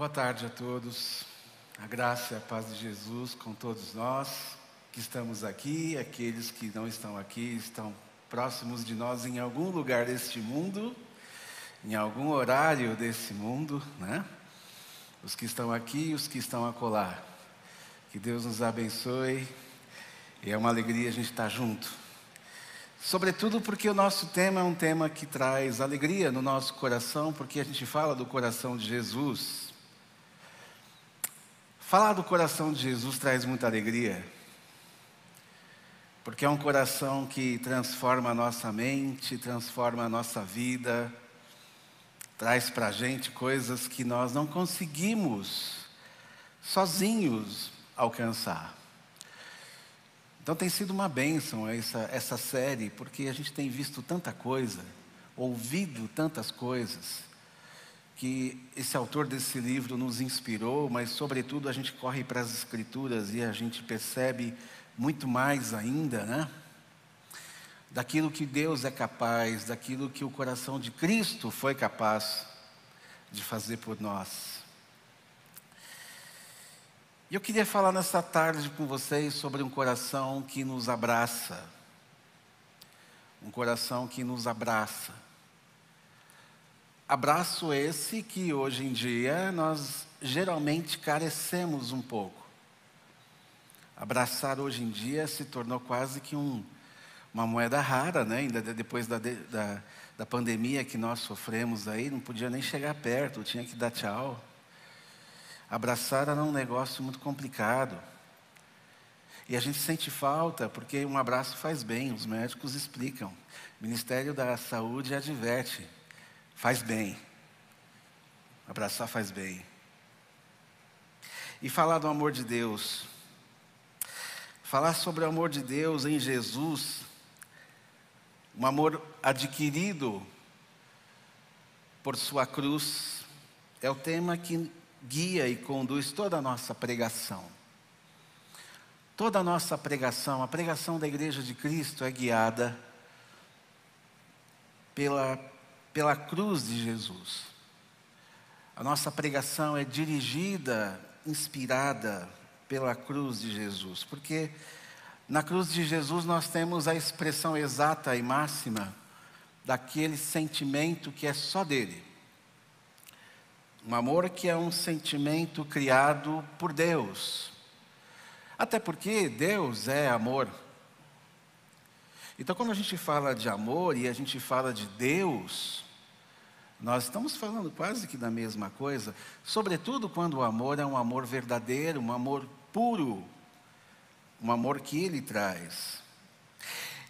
Boa tarde a todos. A graça e a paz de Jesus com todos nós que estamos aqui, aqueles que não estão aqui, estão próximos de nós em algum lugar deste mundo, em algum horário desse mundo, né? Os que estão aqui e os que estão acolá. Que Deus nos abençoe. E é uma alegria a gente estar junto. Sobretudo porque o nosso tema é um tema que traz alegria no nosso coração, porque a gente fala do coração de Jesus. Falar do coração de Jesus traz muita alegria, porque é um coração que transforma a nossa mente, transforma a nossa vida, traz para a gente coisas que nós não conseguimos sozinhos alcançar. Então tem sido uma bênção essa, essa série, porque a gente tem visto tanta coisa, ouvido tantas coisas que esse autor desse livro nos inspirou, mas, sobretudo, a gente corre para as Escrituras e a gente percebe muito mais ainda, né? Daquilo que Deus é capaz, daquilo que o coração de Cristo foi capaz de fazer por nós. E eu queria falar nessa tarde com vocês sobre um coração que nos abraça. Um coração que nos abraça. Abraço esse que hoje em dia nós geralmente carecemos um pouco. Abraçar hoje em dia se tornou quase que um, uma moeda rara, né? ainda depois da, da, da pandemia que nós sofremos aí, não podia nem chegar perto, tinha que dar tchau. Abraçar era um negócio muito complicado. E a gente sente falta, porque um abraço faz bem, os médicos explicam. O Ministério da Saúde adverte faz bem. Abraçar faz bem. E falar do amor de Deus. Falar sobre o amor de Deus em Jesus, um amor adquirido por Sua cruz, é o tema que guia e conduz toda a nossa pregação. Toda a nossa pregação, a pregação da Igreja de Cristo é guiada pela pela cruz de Jesus. A nossa pregação é dirigida, inspirada pela cruz de Jesus, porque na cruz de Jesus nós temos a expressão exata e máxima daquele sentimento que é só dele. Um amor que é um sentimento criado por Deus. Até porque Deus é amor. Então, quando a gente fala de amor e a gente fala de Deus, nós estamos falando quase que da mesma coisa, sobretudo quando o amor é um amor verdadeiro, um amor puro, um amor que Ele traz.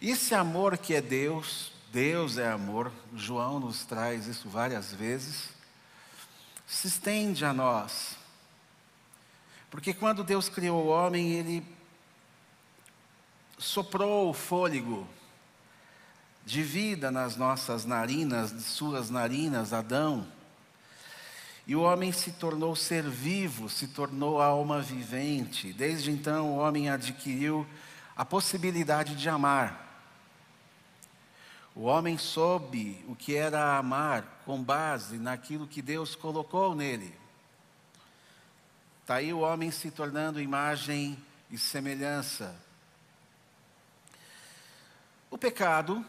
Esse amor que é Deus, Deus é amor, João nos traz isso várias vezes, se estende a nós. Porque quando Deus criou o homem, Ele soprou o fôlego de vida nas nossas narinas, de suas narinas, Adão. E o homem se tornou ser vivo, se tornou alma vivente. Desde então, o homem adquiriu a possibilidade de amar. O homem soube o que era amar com base naquilo que Deus colocou nele. Está aí o homem se tornando imagem e semelhança. O pecado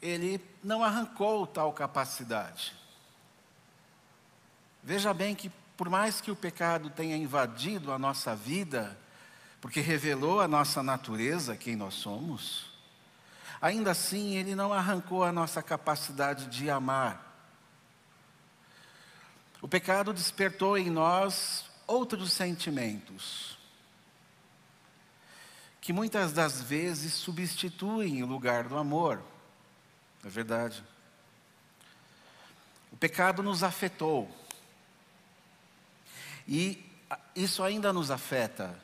ele não arrancou tal capacidade. Veja bem que, por mais que o pecado tenha invadido a nossa vida, porque revelou a nossa natureza, quem nós somos, ainda assim ele não arrancou a nossa capacidade de amar. O pecado despertou em nós outros sentimentos, que muitas das vezes substituem o lugar do amor. É verdade. O pecado nos afetou. E isso ainda nos afeta.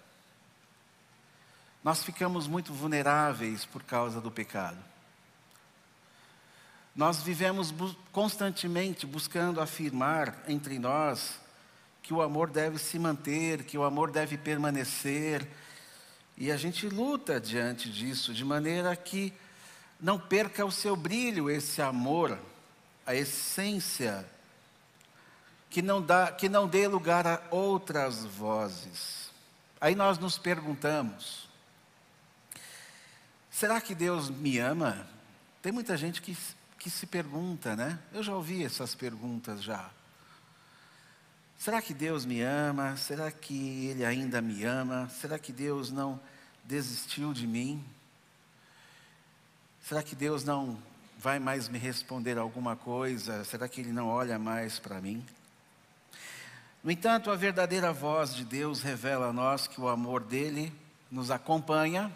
Nós ficamos muito vulneráveis por causa do pecado. Nós vivemos constantemente buscando afirmar entre nós que o amor deve se manter, que o amor deve permanecer. E a gente luta diante disso, de maneira que não perca o seu brilho, esse amor, a essência que não, dá, que não dê lugar a outras vozes. Aí nós nos perguntamos: será que Deus me ama? Tem muita gente que, que se pergunta, né? Eu já ouvi essas perguntas já. Será que Deus me ama? Será que Ele ainda me ama? Será que Deus não desistiu de mim? Será que Deus não vai mais me responder alguma coisa? Será que Ele não olha mais para mim? No entanto, a verdadeira voz de Deus revela a nós que o amor dele nos acompanha,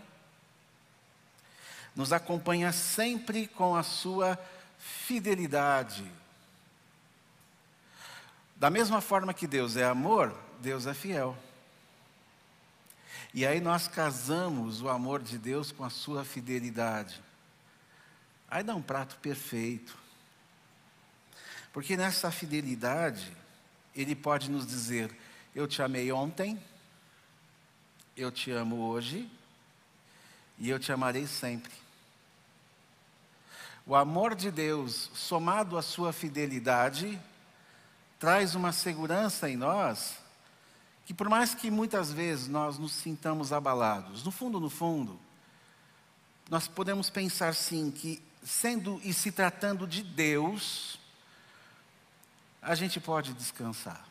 nos acompanha sempre com a sua fidelidade. Da mesma forma que Deus é amor, Deus é fiel. E aí nós casamos o amor de Deus com a sua fidelidade. Aí dá um prato perfeito. Porque nessa fidelidade, Ele pode nos dizer: Eu te amei ontem, eu te amo hoje, e eu te amarei sempre. O amor de Deus, somado à sua fidelidade, traz uma segurança em nós que por mais que muitas vezes nós nos sintamos abalados, no fundo, no fundo, nós podemos pensar sim que sendo e se tratando de Deus, a gente pode descansar.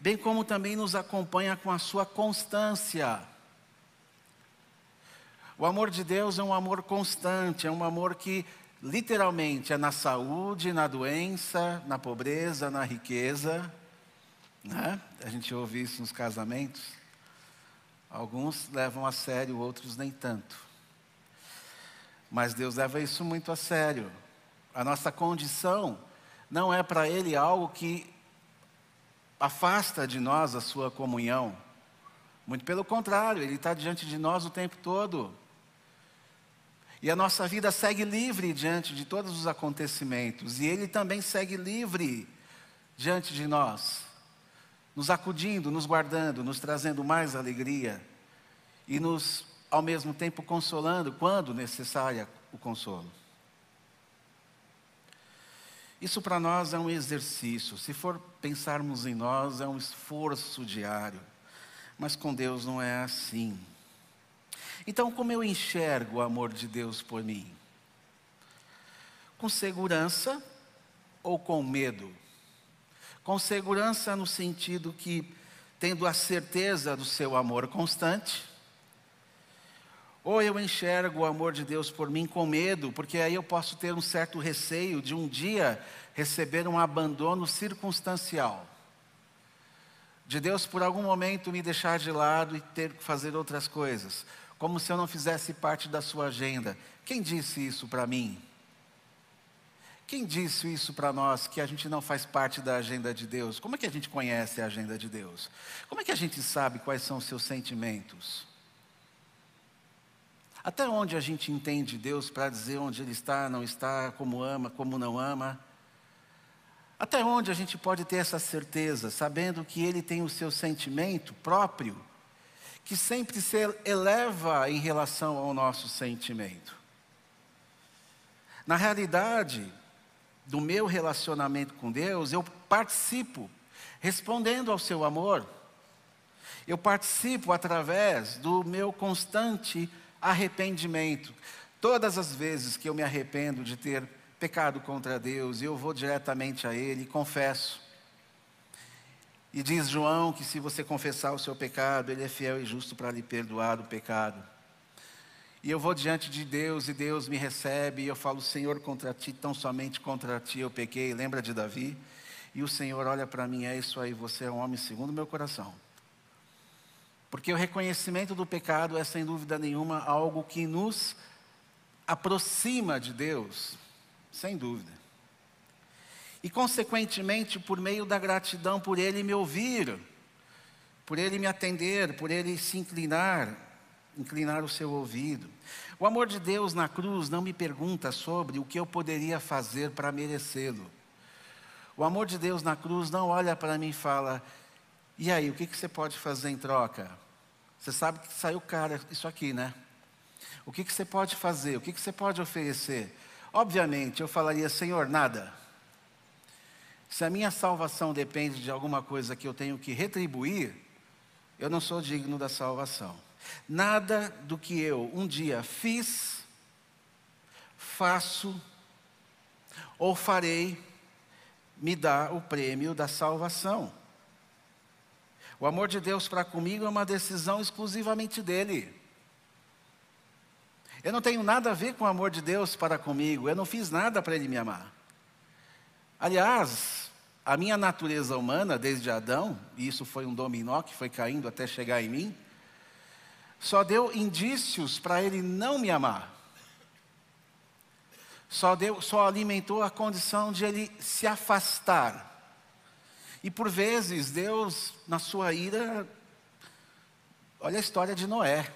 Bem como também nos acompanha com a sua constância. O amor de Deus é um amor constante, é um amor que literalmente é na saúde, na doença, na pobreza, na riqueza. Né? A gente ouve isso nos casamentos. Alguns levam a sério, outros nem tanto. Mas Deus leva isso muito a sério. A nossa condição não é para Ele algo que afasta de nós a sua comunhão. Muito pelo contrário, Ele está diante de nós o tempo todo. E a nossa vida segue livre diante de todos os acontecimentos. E Ele também segue livre diante de nós nos acudindo, nos guardando, nos trazendo mais alegria e nos, ao mesmo tempo, consolando quando necessária o consolo. Isso para nós é um exercício, se for pensarmos em nós, é um esforço diário, mas com Deus não é assim. Então, como eu enxergo o amor de Deus por mim? Com segurança ou com medo? Com segurança, no sentido que, tendo a certeza do seu amor constante, ou eu enxergo o amor de Deus por mim com medo, porque aí eu posso ter um certo receio de um dia receber um abandono circunstancial. De Deus por algum momento me deixar de lado e ter que fazer outras coisas, como se eu não fizesse parte da sua agenda. Quem disse isso para mim? Quem disse isso para nós que a gente não faz parte da agenda de Deus? Como é que a gente conhece a agenda de Deus? Como é que a gente sabe quais são os seus sentimentos? Até onde a gente entende Deus para dizer onde Ele está, não está, como ama, como não ama? Até onde a gente pode ter essa certeza, sabendo que Ele tem o seu sentimento próprio, que sempre se eleva em relação ao nosso sentimento? Na realidade, do meu relacionamento com Deus, eu participo respondendo ao seu amor. Eu participo através do meu constante arrependimento. Todas as vezes que eu me arrependo de ter pecado contra Deus, eu vou diretamente a Ele e confesso. E diz João que se você confessar o seu pecado, Ele é fiel e justo para lhe perdoar o pecado. E eu vou diante de Deus e Deus me recebe e eu falo, Senhor, contra ti, tão somente contra ti eu pequei. Lembra de Davi? E o Senhor olha para mim, é isso aí, você é um homem segundo o meu coração. Porque o reconhecimento do pecado é, sem dúvida nenhuma, algo que nos aproxima de Deus, sem dúvida. E, consequentemente, por meio da gratidão por Ele me ouvir, por Ele me atender, por Ele se inclinar, inclinar o seu ouvido. O amor de Deus na cruz não me pergunta sobre o que eu poderia fazer para merecê-lo. O amor de Deus na cruz não olha para mim e fala: e aí, o que, você pode fazer em troca? Você sabe que saiu cara isso aqui, né? O que, que você pode fazer? O que, que você pode oferecer? Obviamente, eu falaria: Senhor, nada. se a minha salvação depende de alguma coisa que eu tenho que retribuir, eu não sou digno da salvação. Nada do que eu um dia fiz, faço ou farei me dá o prêmio da salvação. O amor de Deus para comigo é uma decisão exclusivamente dele. Eu não tenho nada a ver com o amor de Deus para comigo, eu não fiz nada para ele me amar. Aliás, a minha natureza humana, desde Adão, e isso foi um dominó que foi caindo até chegar em mim, só deu indícios para ele não me amar. Só, deu, só alimentou a condição de ele se afastar. E por vezes, Deus, na sua ira, olha a história de Noé.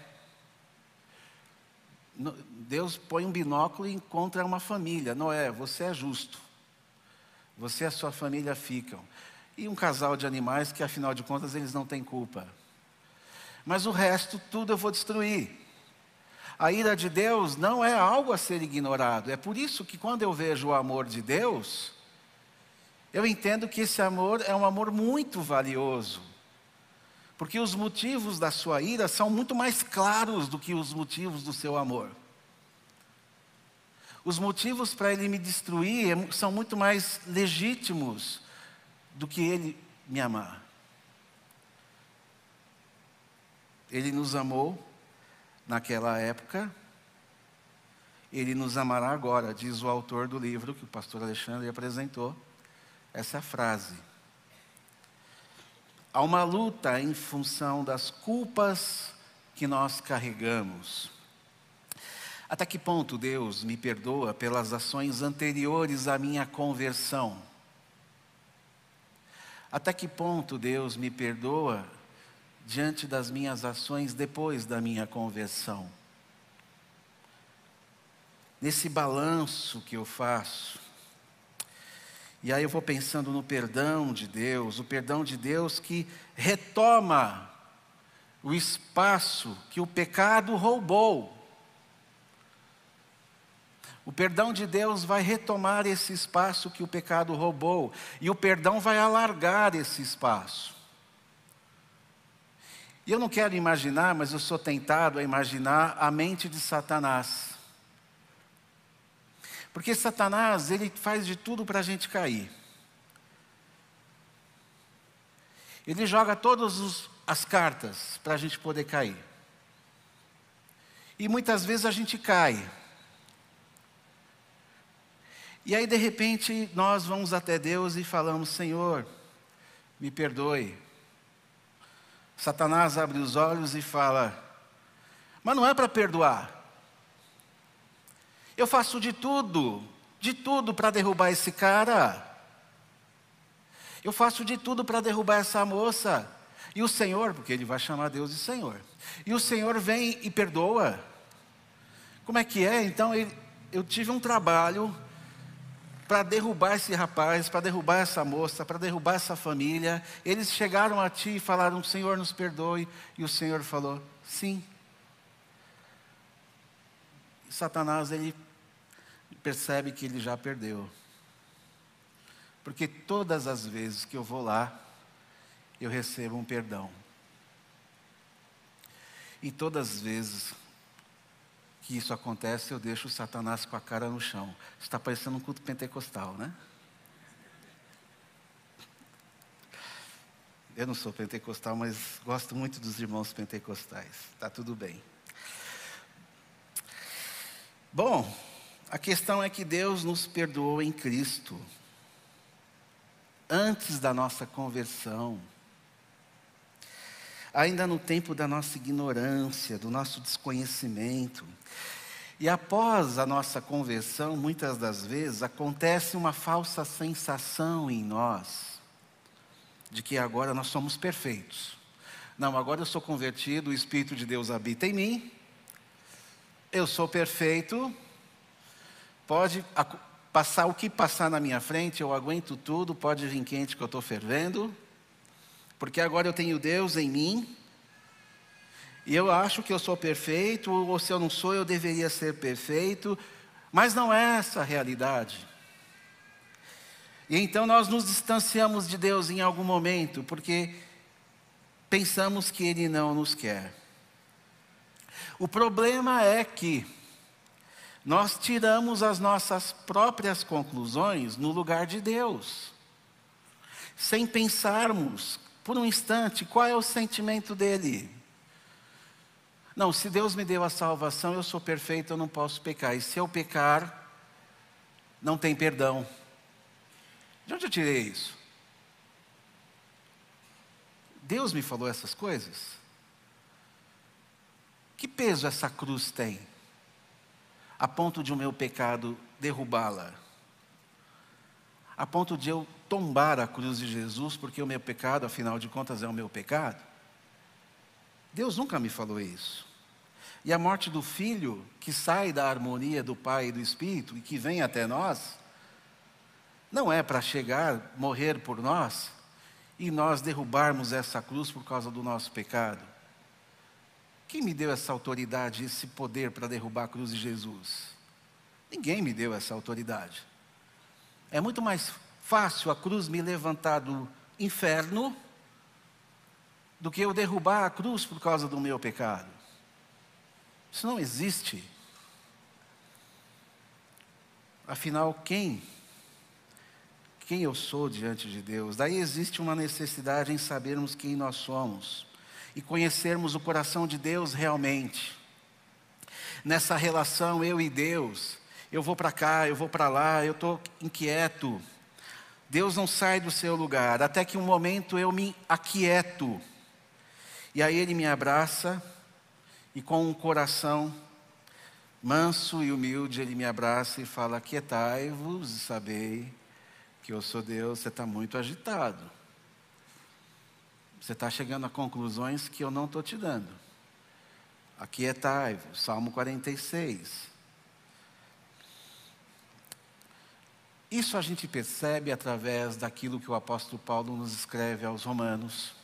Deus põe um binóculo e encontra uma família. Noé, você é justo. Você e a sua família ficam. E um casal de animais que, afinal de contas, eles não têm culpa. Mas o resto, tudo eu vou destruir. A ira de Deus não é algo a ser ignorado. É por isso que, quando eu vejo o amor de Deus, eu entendo que esse amor é um amor muito valioso. Porque os motivos da sua ira são muito mais claros do que os motivos do seu amor. Os motivos para ele me destruir é são muito mais legítimos do que ele me amar. Ele nos amou naquela época, ele nos amará agora, diz o autor do livro que o pastor Alexandre apresentou, essa frase. Há uma luta em função das culpas que nós carregamos. Até que ponto Deus me perdoa pelas ações anteriores à minha conversão? Até que ponto Deus me perdoa diante das minhas ações depois da minha conversão? Nesse balanço que eu faço, e aí eu vou pensando no perdão de Deus, o perdão de Deus que retoma o espaço que o pecado roubou. O perdão de Deus vai retomar esse espaço que o pecado roubou, e o perdão vai alargar esse espaço. E eu não quero imaginar, mas eu sou tentado a imaginar a mente de Satanás. Porque Satanás, ele faz de tudo para a gente cair. Ele joga todas as cartas para a gente poder cair. E muitas vezes a gente cai. E aí, de repente, nós vamos até Deus e falamos: Senhor, me perdoe. Satanás abre os olhos e fala: Mas não é para perdoar. Eu faço de tudo, de tudo para derrubar esse cara. Eu faço de tudo para derrubar essa moça. E o Senhor, porque ele vai chamar Deus de Senhor. E o Senhor vem e perdoa. Como é que é? Então, eu tive um trabalho para derrubar esse rapaz, para derrubar essa moça, para derrubar essa família. Eles chegaram a ti e falaram: Senhor, nos perdoe. E o Senhor falou: Sim. Satanás, ele percebe que ele já perdeu. Porque todas as vezes que eu vou lá, eu recebo um perdão. E todas as vezes que isso acontece, eu deixo o Satanás com a cara no chão. Está parecendo um culto pentecostal, né? Eu não sou pentecostal, mas gosto muito dos irmãos pentecostais. Está tudo bem. Bom, a questão é que Deus nos perdoou em Cristo. Antes da nossa conversão ainda no tempo da nossa ignorância, do nosso desconhecimento. E após a nossa conversão, muitas das vezes, acontece uma falsa sensação em nós de que agora nós somos perfeitos. Não, agora eu sou convertido, o Espírito de Deus habita em mim, eu sou perfeito, pode passar o que passar na minha frente, eu aguento tudo, pode vir quente que eu estou fervendo porque agora eu tenho Deus em mim, e eu acho que eu sou perfeito, ou se eu não sou, eu deveria ser perfeito, mas não é essa a realidade. E então nós nos distanciamos de Deus em algum momento, porque pensamos que Ele não nos quer. O problema é que nós tiramos as nossas próprias conclusões no lugar de Deus, sem pensarmos por um instante qual é o sentimento dele. Não, se Deus me deu a salvação, eu sou perfeito, eu não posso pecar. E se eu pecar, não tem perdão. De onde eu tirei isso? Deus me falou essas coisas? Que peso essa cruz tem? A ponto de o meu pecado derrubá-la. A ponto de eu tombar a cruz de Jesus, porque o meu pecado, afinal de contas, é o meu pecado. Deus nunca me falou isso. E a morte do filho, que sai da harmonia do Pai e do Espírito e que vem até nós, não é para chegar, morrer por nós e nós derrubarmos essa cruz por causa do nosso pecado. Quem me deu essa autoridade, esse poder para derrubar a cruz de Jesus? Ninguém me deu essa autoridade. É muito mais fácil a cruz me levantar do inferno do que eu derrubar a cruz por causa do meu pecado. Isso não existe. Afinal, quem quem eu sou diante de Deus. Daí existe uma necessidade em sabermos quem nós somos e conhecermos o coração de Deus realmente. Nessa relação eu e Deus, eu vou para cá, eu vou para lá, eu estou inquieto. Deus não sai do seu lugar, até que um momento eu me aquieto. E aí ele me abraça e com um coração manso e humilde ele me abraça e fala: Aquietai-vos e sabei que eu sou Deus, você está muito agitado. Você está chegando a conclusões que eu não estou te dando. Aqui é Taivo, Salmo 46. Isso a gente percebe através daquilo que o apóstolo Paulo nos escreve aos Romanos,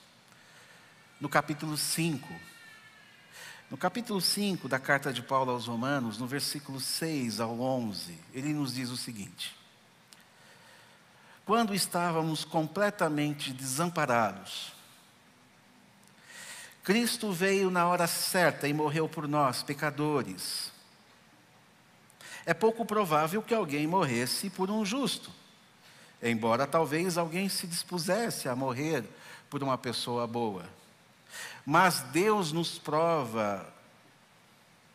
no capítulo 5. No capítulo 5 da carta de Paulo aos Romanos, no versículo 6 ao 11, ele nos diz o seguinte: quando estávamos completamente desamparados. Cristo veio na hora certa e morreu por nós, pecadores. É pouco provável que alguém morresse por um justo, embora talvez alguém se dispusesse a morrer por uma pessoa boa. Mas Deus nos prova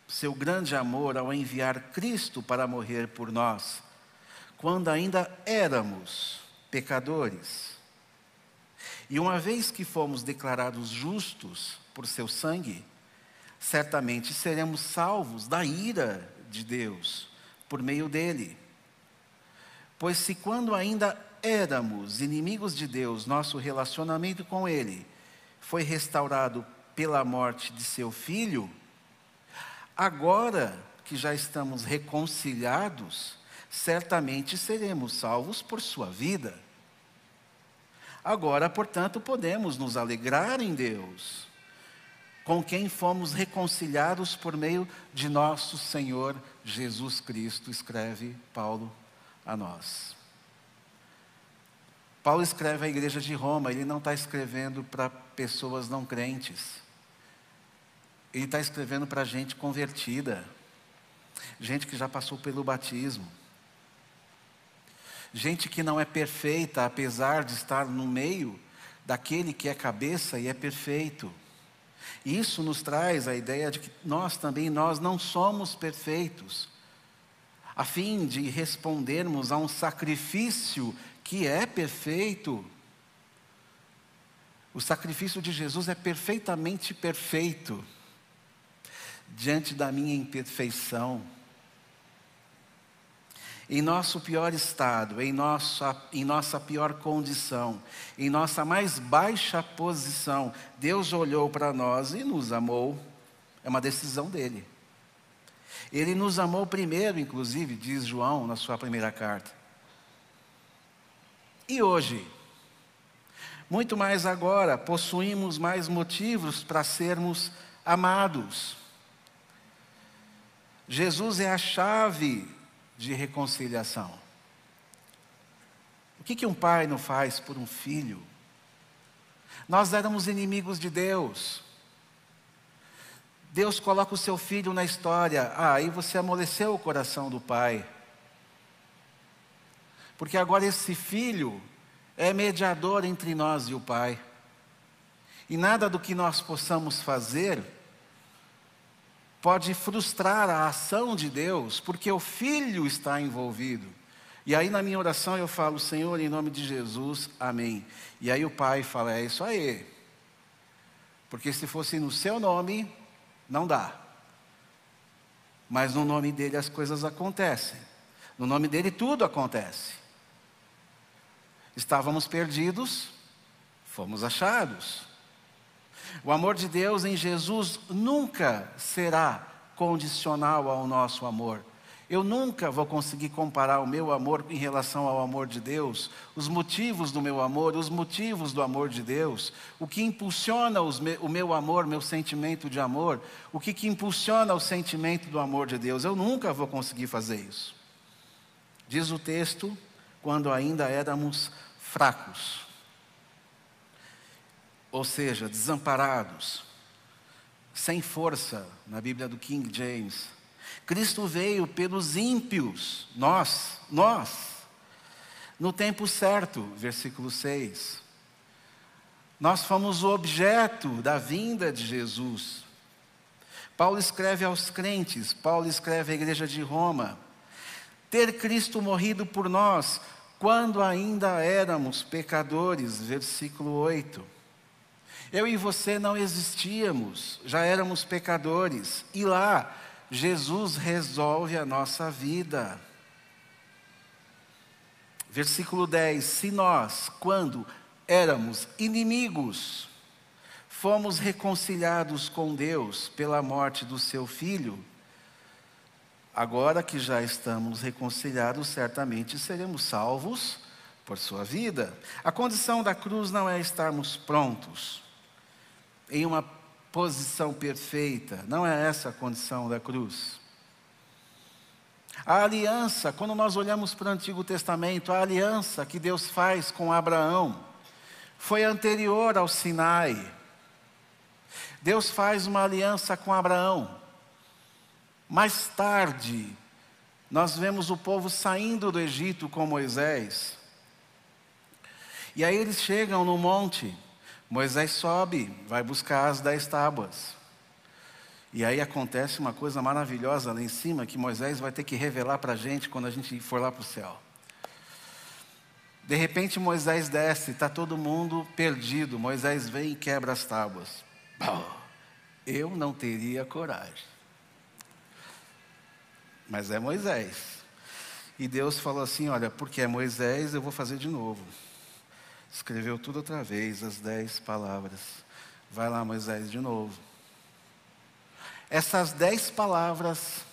seu grande amor ao enviar Cristo para morrer por nós quando ainda éramos pecadores. E uma vez que fomos declarados justos por seu sangue, certamente seremos salvos da ira de Deus por meio dele. Pois se quando ainda éramos inimigos de Deus, nosso relacionamento com ele foi restaurado pela morte de seu filho, agora que já estamos reconciliados, certamente seremos salvos por sua vida. Agora, portanto, podemos nos alegrar em Deus, com quem fomos reconciliados por meio de nosso Senhor Jesus Cristo, escreve Paulo a nós. Paulo escreve à igreja de Roma, ele não está escrevendo para pessoas não crentes, ele está escrevendo para gente convertida, gente que já passou pelo batismo gente que não é perfeita, apesar de estar no meio daquele que é cabeça e é perfeito. Isso nos traz a ideia de que nós também nós não somos perfeitos, a fim de respondermos a um sacrifício que é perfeito. O sacrifício de Jesus é perfeitamente perfeito diante da minha imperfeição em nosso pior estado, em nossa, em nossa pior condição, em nossa mais baixa posição, Deus olhou para nós e nos amou. É uma decisão dele. Ele nos amou primeiro, inclusive, diz João na sua primeira carta. E hoje, muito mais agora, possuímos mais motivos para sermos amados. Jesus é a chave de reconciliação. O que, que um pai não faz por um filho? Nós éramos inimigos de Deus. Deus coloca o seu filho na história. Ah, aí você amoleceu o coração do pai. Porque agora esse filho é mediador entre nós e o pai. E nada do que nós possamos fazer pode frustrar a ação de Deus, porque o filho está envolvido. E aí na minha oração eu falo, Senhor, em nome de Jesus, amém. E aí o pai fala, é isso aí. Porque se fosse no seu nome, não dá. Mas no nome dele as coisas acontecem. No nome dele tudo acontece. Estávamos perdidos, fomos achados. O amor de Deus em Jesus nunca será condicional ao nosso amor. Eu nunca vou conseguir comparar o meu amor em relação ao amor de Deus, os motivos do meu amor, os motivos do amor de Deus, o que impulsiona me, o meu amor, meu sentimento de amor, o que, que impulsiona o sentimento do amor de Deus. Eu nunca vou conseguir fazer isso. Diz o texto, quando ainda éramos fracos, ou seja, desamparados, sem força, na Bíblia do King James Cristo veio pelos ímpios, nós, nós, no tempo certo, versículo 6. Nós fomos o objeto da vinda de Jesus. Paulo escreve aos crentes, Paulo escreve à igreja de Roma: ter Cristo morrido por nós quando ainda éramos pecadores, versículo 8. Eu e você não existíamos, já éramos pecadores, e lá Jesus resolve a nossa vida. Versículo 10: Se nós, quando éramos inimigos, fomos reconciliados com Deus pela morte do seu filho, agora que já estamos reconciliados, certamente seremos salvos por sua vida. A condição da cruz não é estarmos prontos em uma posição perfeita. Não é essa a condição da cruz. A aliança, quando nós olhamos para o Antigo Testamento, a aliança que Deus faz com Abraão foi anterior ao Sinai. Deus faz uma aliança com Abraão. Mais tarde, nós vemos o povo saindo do Egito com Moisés. E aí eles chegam no monte. Moisés sobe, vai buscar as dez tábuas. E aí acontece uma coisa maravilhosa lá em cima que Moisés vai ter que revelar para a gente quando a gente for lá para o céu. De repente Moisés desce, está todo mundo perdido. Moisés vem e quebra as tábuas. Eu não teria coragem. Mas é Moisés. E Deus falou assim: Olha, porque é Moisés, eu vou fazer de novo. Escreveu tudo outra vez, as dez palavras. Vai lá, Moisés, de novo. Essas dez palavras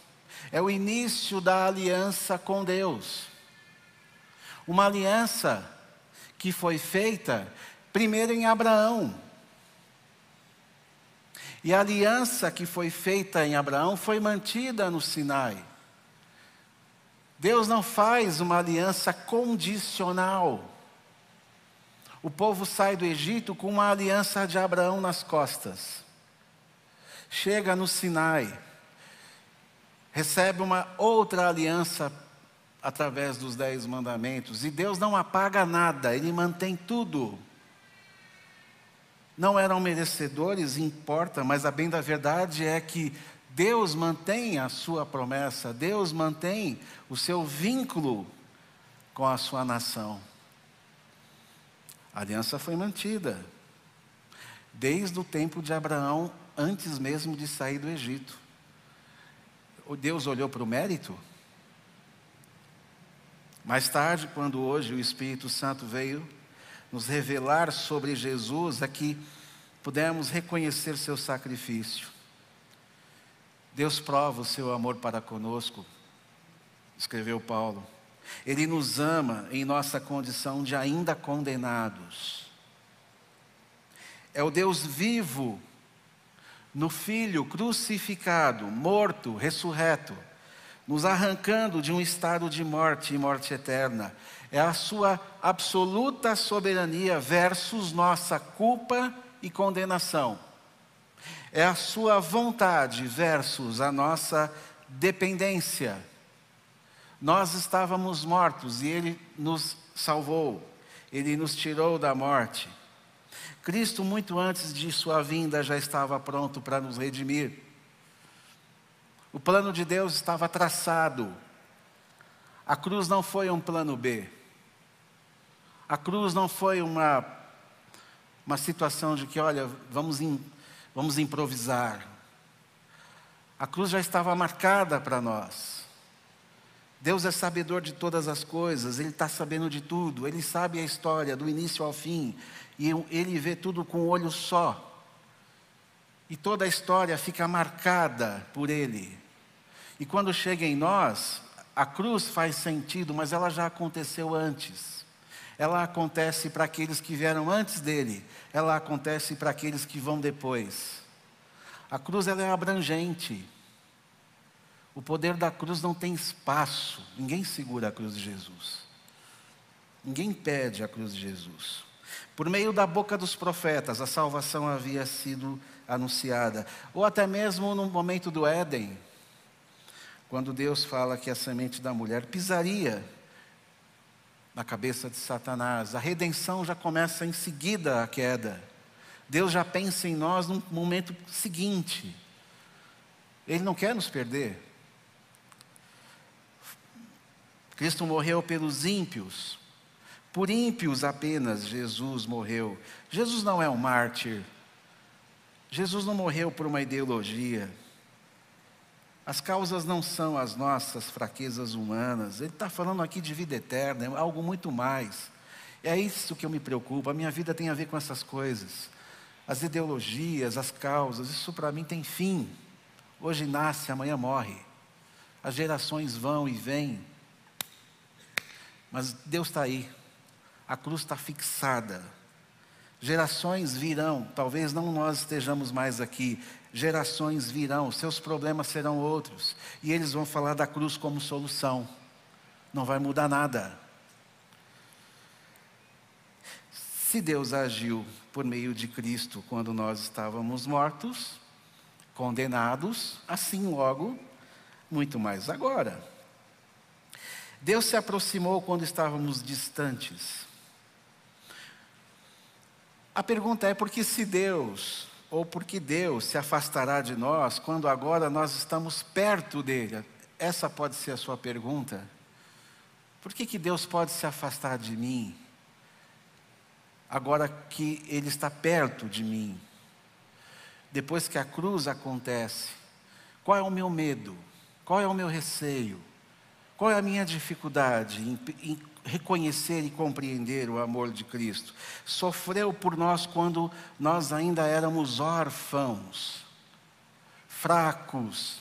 é o início da aliança com Deus. Uma aliança que foi feita primeiro em Abraão. E a aliança que foi feita em Abraão foi mantida no Sinai. Deus não faz uma aliança condicional. O povo sai do Egito com uma aliança de Abraão nas costas. Chega no Sinai, recebe uma outra aliança através dos dez mandamentos, e Deus não apaga nada, Ele mantém tudo. Não eram merecedores, importa, mas a bem da verdade é que Deus mantém a sua promessa, Deus mantém o seu vínculo com a sua nação. A aliança foi mantida. Desde o tempo de Abraão, antes mesmo de sair do Egito. Deus olhou para o mérito? Mais tarde, quando hoje o Espírito Santo veio nos revelar sobre Jesus, é que pudemos reconhecer seu sacrifício. Deus prova o seu amor para conosco, escreveu Paulo. Ele nos ama em nossa condição de ainda condenados. É o Deus vivo no Filho crucificado, morto, ressurreto, nos arrancando de um estado de morte e morte eterna. é a sua absoluta soberania versus nossa culpa e condenação. É a sua vontade versus a nossa dependência. Nós estávamos mortos e ele nos salvou. Ele nos tirou da morte. Cristo, muito antes de sua vinda, já estava pronto para nos redimir. O plano de Deus estava traçado. A cruz não foi um plano B. A cruz não foi uma, uma situação de que, olha, vamos, in, vamos improvisar. A cruz já estava marcada para nós. Deus é sabedor de todas as coisas, Ele está sabendo de tudo, Ele sabe a história, do início ao fim, e Ele vê tudo com um olho só. E toda a história fica marcada por Ele. E quando chega em nós, a cruz faz sentido, mas ela já aconteceu antes. Ela acontece para aqueles que vieram antes dele, ela acontece para aqueles que vão depois. A cruz ela é abrangente. O poder da cruz não tem espaço. Ninguém segura a cruz de Jesus. Ninguém pede a cruz de Jesus. Por meio da boca dos profetas, a salvação havia sido anunciada. Ou até mesmo no momento do Éden, quando Deus fala que a semente da mulher pisaria na cabeça de Satanás. A redenção já começa em seguida a queda. Deus já pensa em nós no momento seguinte. Ele não quer nos perder. Cristo morreu pelos ímpios. Por ímpios apenas Jesus morreu. Jesus não é um mártir. Jesus não morreu por uma ideologia. As causas não são as nossas fraquezas humanas. Ele está falando aqui de vida eterna, é algo muito mais. É isso que eu me preocupo. A minha vida tem a ver com essas coisas. As ideologias, as causas, isso para mim tem fim. Hoje nasce, amanhã morre. As gerações vão e vêm. Mas Deus está aí, a cruz está fixada. Gerações virão, talvez não nós estejamos mais aqui, gerações virão, seus problemas serão outros, e eles vão falar da cruz como solução. Não vai mudar nada. Se Deus agiu por meio de Cristo quando nós estávamos mortos, condenados, assim logo, muito mais agora. Deus se aproximou quando estávamos distantes. A pergunta é: por que se Deus, ou por que Deus se afastará de nós quando agora nós estamos perto dele? Essa pode ser a sua pergunta. Por que, que Deus pode se afastar de mim, agora que Ele está perto de mim? Depois que a cruz acontece, qual é o meu medo? Qual é o meu receio? Qual é a minha dificuldade em, em reconhecer e compreender o amor de Cristo? Sofreu por nós quando nós ainda éramos órfãos, fracos,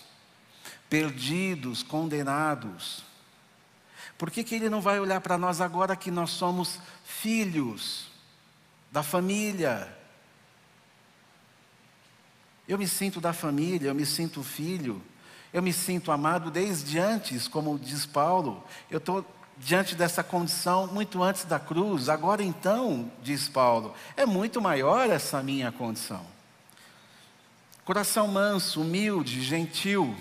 perdidos, condenados. Por que, que Ele não vai olhar para nós agora que nós somos filhos da família? Eu me sinto da família, eu me sinto filho. Eu me sinto amado desde antes, como diz Paulo. Eu estou diante dessa condição muito antes da cruz. Agora então, diz Paulo, é muito maior essa minha condição. Coração manso, humilde, gentil.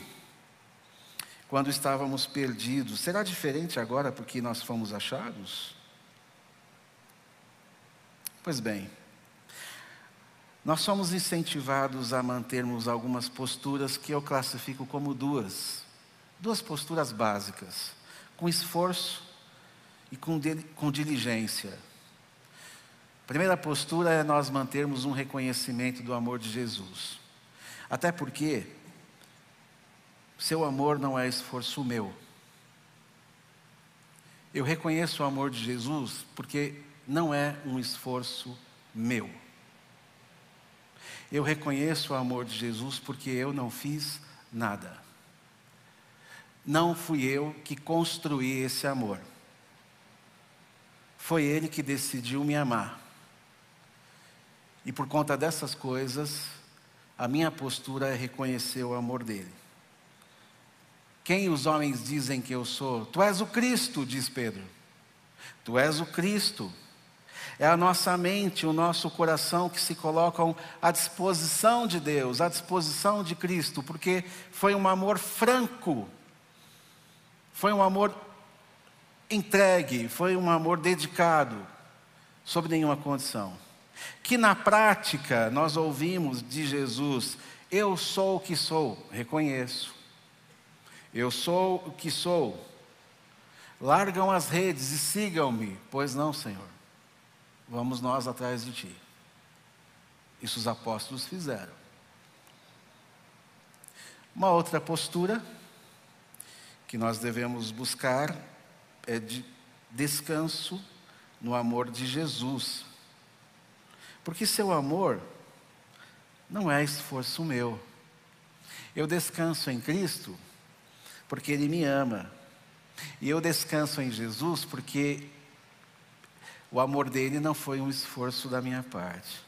Quando estávamos perdidos, será diferente agora porque nós fomos achados? Pois bem, nós somos incentivados a mantermos algumas posturas que eu classifico como duas. Duas posturas básicas, com esforço e com, com diligência. A primeira postura é nós mantermos um reconhecimento do amor de Jesus. Até porque seu amor não é esforço meu. Eu reconheço o amor de Jesus porque não é um esforço meu. Eu reconheço o amor de Jesus porque eu não fiz nada. Não fui eu que construí esse amor. Foi Ele que decidiu me amar. E por conta dessas coisas, a minha postura é reconhecer o amor dele. Quem os homens dizem que eu sou? Tu és o Cristo, diz Pedro. Tu és o Cristo. É a nossa mente, o nosso coração que se colocam à disposição de Deus, à disposição de Cristo, porque foi um amor franco, foi um amor entregue, foi um amor dedicado, sob nenhuma condição. Que na prática nós ouvimos de Jesus: Eu sou o que sou, reconheço. Eu sou o que sou. Largam as redes e sigam-me, pois não, Senhor. Vamos nós atrás de ti. Isso os apóstolos fizeram. Uma outra postura que nós devemos buscar é de descanso no amor de Jesus. Porque seu amor não é esforço meu. Eu descanso em Cristo porque Ele me ama. E eu descanso em Jesus porque o amor dele não foi um esforço da minha parte.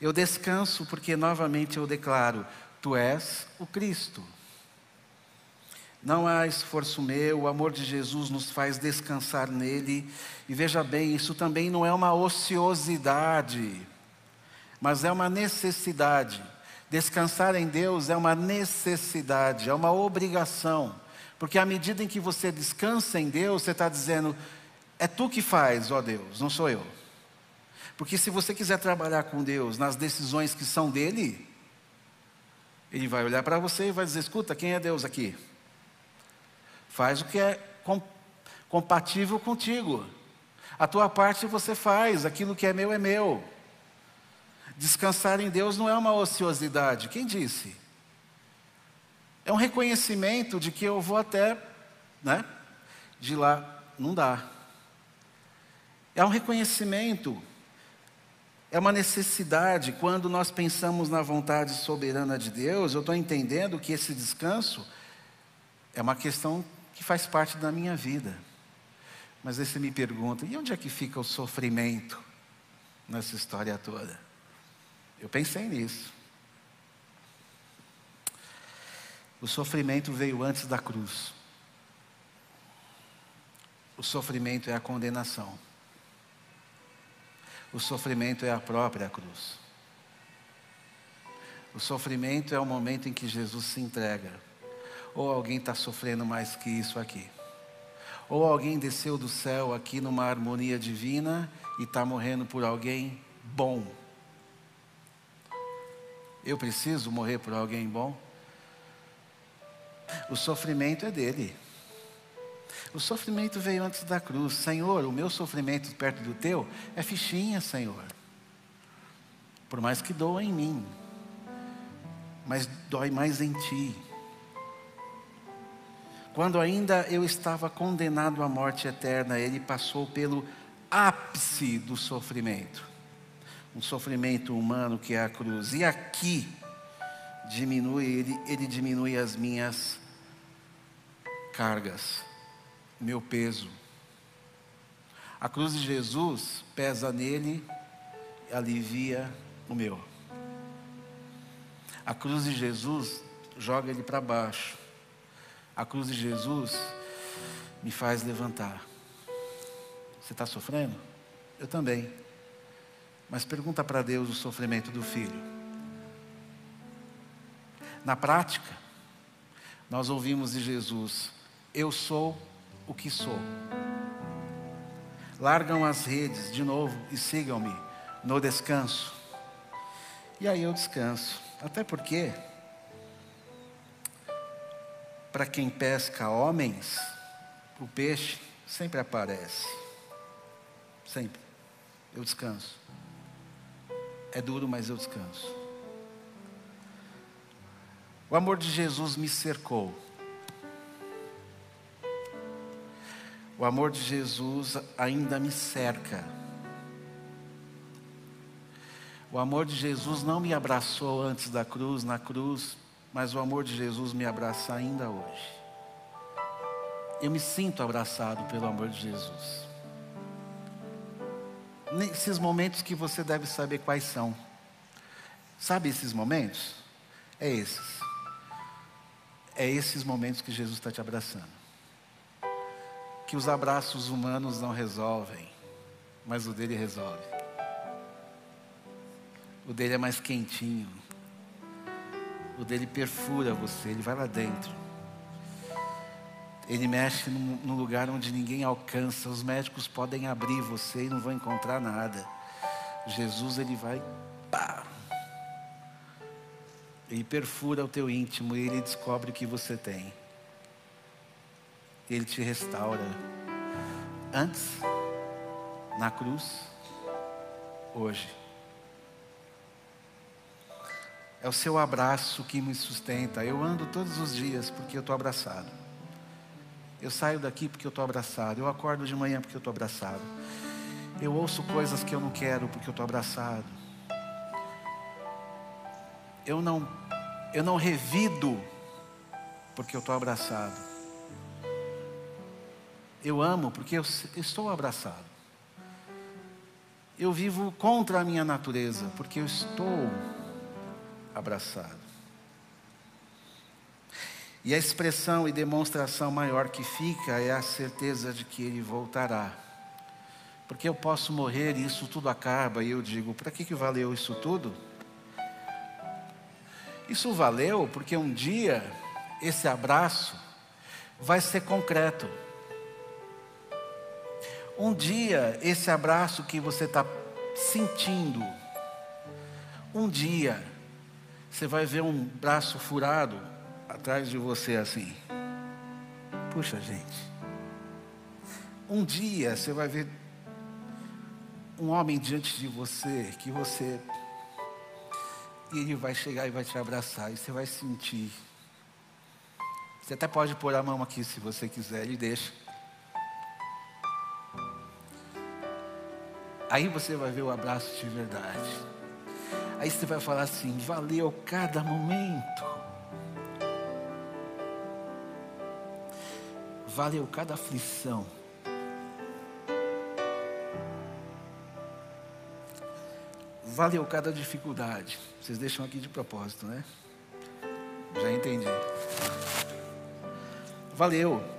Eu descanso porque novamente eu declaro: Tu és o Cristo. Não há esforço meu, o amor de Jesus nos faz descansar nele. E veja bem, isso também não é uma ociosidade, mas é uma necessidade. Descansar em Deus é uma necessidade, é uma obrigação. Porque à medida em que você descansa em Deus, você está dizendo: é tu que faz, ó Deus, não sou eu. Porque se você quiser trabalhar com Deus nas decisões que são dele, ele vai olhar para você e vai dizer: escuta, quem é Deus aqui? Faz o que é compatível contigo. A tua parte você faz, aquilo que é meu é meu. Descansar em Deus não é uma ociosidade. Quem disse? É um reconhecimento de que eu vou até, né? De lá não dá. É um reconhecimento, é uma necessidade. Quando nós pensamos na vontade soberana de Deus, eu estou entendendo que esse descanso é uma questão que faz parte da minha vida. Mas aí você me pergunta: e onde é que fica o sofrimento nessa história toda? Eu pensei nisso. O sofrimento veio antes da cruz. O sofrimento é a condenação. O sofrimento é a própria cruz. O sofrimento é o momento em que Jesus se entrega ou alguém está sofrendo mais que isso aqui. Ou alguém desceu do céu aqui numa harmonia divina e está morrendo por alguém bom. Eu preciso morrer por alguém bom? O sofrimento é dele. O sofrimento veio antes da cruz. Senhor, o meu sofrimento perto do teu é fichinha, Senhor. Por mais que doa em mim, mas dói mais em ti. Quando ainda eu estava condenado à morte eterna, ele passou pelo ápice do sofrimento. Um sofrimento humano que é a cruz. E aqui diminui ele, ele diminui as minhas cargas, meu peso. A cruz de Jesus pesa nele e alivia o meu. A cruz de Jesus joga ele para baixo a cruz de Jesus me faz levantar. Você está sofrendo? Eu também. Mas pergunta para Deus o sofrimento do filho. Na prática, nós ouvimos de Jesus: Eu sou o que sou. Largam as redes de novo e sigam-me no descanso. E aí eu descanso. Até porque para quem pesca homens, o peixe sempre aparece. Sempre. Eu descanso. É duro, mas eu descanso. O amor de Jesus me cercou. O amor de Jesus ainda me cerca. O amor de Jesus não me abraçou antes da cruz, na cruz mas o amor de Jesus me abraça ainda hoje. Eu me sinto abraçado pelo amor de Jesus. Nesses momentos que você deve saber quais são. Sabe esses momentos? É esses. É esses momentos que Jesus está te abraçando. Que os abraços humanos não resolvem, mas o dele resolve. O dele é mais quentinho. O dele perfura você, ele vai lá dentro. Ele mexe num, lugar onde ninguém alcança. Os médicos podem abrir você e não vão encontrar nada. Jesus, ele vai, pá, ele perfura o teu íntimo e ele descobre o que você tem. Ele te restaura. Antes, na cruz, hoje. É o seu abraço que me sustenta. Eu ando todos os dias porque eu estou abraçado. Eu saio daqui porque eu estou abraçado. Eu acordo de manhã porque eu estou abraçado. Eu ouço coisas que eu não quero porque eu estou abraçado. Eu não, eu não revido porque eu estou abraçado. Eu amo porque eu estou abraçado. Eu vivo contra a minha natureza porque eu estou abraçado. E a expressão e demonstração maior que fica é a certeza de que Ele voltará. Porque eu posso morrer e isso tudo acaba, e eu digo: para que, que valeu isso tudo? Isso valeu porque um dia esse abraço vai ser concreto. Um dia esse abraço que você está sentindo, um dia você vai ver um braço furado atrás de você assim. Puxa, gente. Um dia você vai ver um homem diante de você que você e ele vai chegar e vai te abraçar e você vai sentir. Você até pode pôr a mão aqui se você quiser, ele deixa. Aí você vai ver o abraço de verdade. Aí você vai falar assim: valeu cada momento. Valeu cada aflição. valeu cada dificuldade. Vocês deixam aqui de propósito, né? Já entendi. Valeu.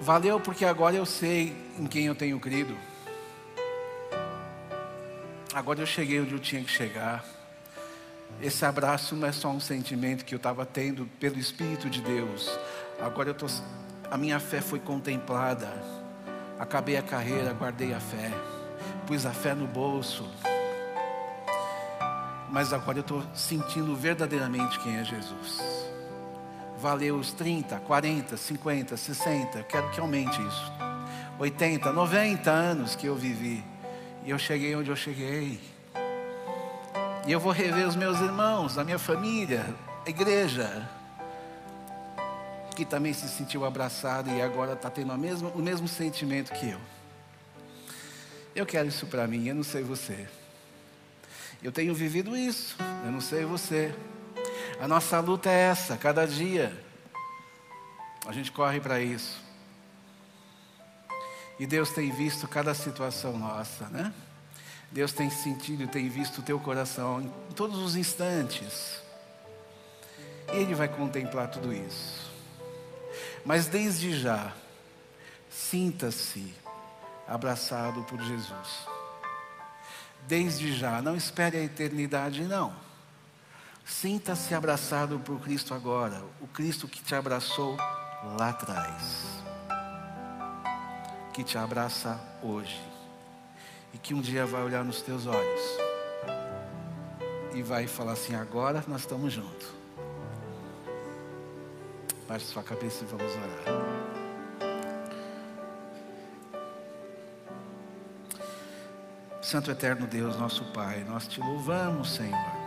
Valeu porque agora eu sei em quem eu tenho crido. Agora eu cheguei onde eu tinha que chegar. Esse abraço não é só um sentimento que eu estava tendo pelo Espírito de Deus. Agora eu tô, a minha fé foi contemplada. Acabei a carreira, guardei a fé pus a fé no bolso. Mas agora eu estou sentindo verdadeiramente quem é Jesus. Valeu os 30, 40, 50, 60, quero que aumente isso. 80, 90 anos que eu vivi. E eu cheguei onde eu cheguei. E eu vou rever os meus irmãos, a minha família, a igreja, que também se sentiu abraçado e agora está tendo mesma, o mesmo sentimento que eu. Eu quero isso para mim, eu não sei você. Eu tenho vivido isso, eu não sei você. A nossa luta é essa, cada dia. A gente corre para isso. E Deus tem visto cada situação nossa, né? Deus tem sentido, tem visto o teu coração em todos os instantes. E Ele vai contemplar tudo isso. Mas desde já, sinta-se abraçado por Jesus. Desde já, não espere a eternidade, não. Sinta-se abraçado por Cristo agora, o Cristo que te abraçou lá atrás, que te abraça hoje, e que um dia vai olhar nos teus olhos e vai falar assim: agora nós estamos juntos. Baixe sua cabeça e vamos orar. Santo Eterno Deus, nosso Pai, nós te louvamos, Senhor.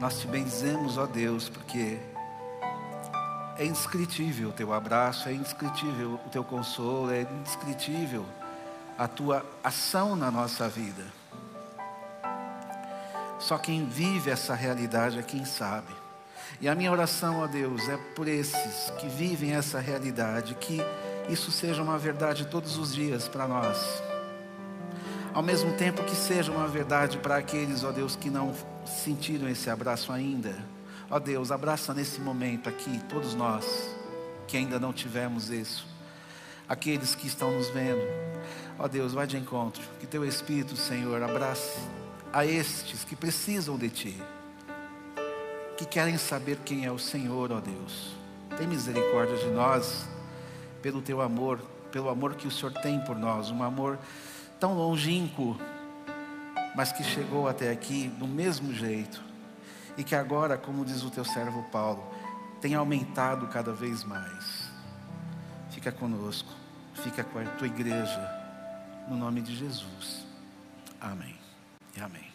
Nós te benzemos, ó Deus, porque é indescritível o teu abraço, é indescritível o teu consolo, é indescritível a tua ação na nossa vida. Só quem vive essa realidade é quem sabe. E a minha oração, ó Deus, é por esses que vivem essa realidade, que isso seja uma verdade todos os dias para nós ao mesmo tempo que seja uma verdade para aqueles, ó Deus, que não sentiram esse abraço ainda. Ó Deus, abraça nesse momento aqui todos nós. que ainda não tivemos isso. Aqueles que estão nos vendo, ó Deus, vai de encontro, que teu Espírito, Senhor, abrace a estes que precisam de Ti, que querem saber quem é o Senhor, ó Deus. Tem misericórdia de nós, pelo Teu amor, pelo amor que o Senhor tem por nós, um amor tão longínquo, mas que chegou até aqui do mesmo jeito, e que agora, como diz o Teu servo Paulo, tem aumentado cada vez mais. Fica conosco, fica com a Tua igreja, no nome de Jesus. Amém e amém.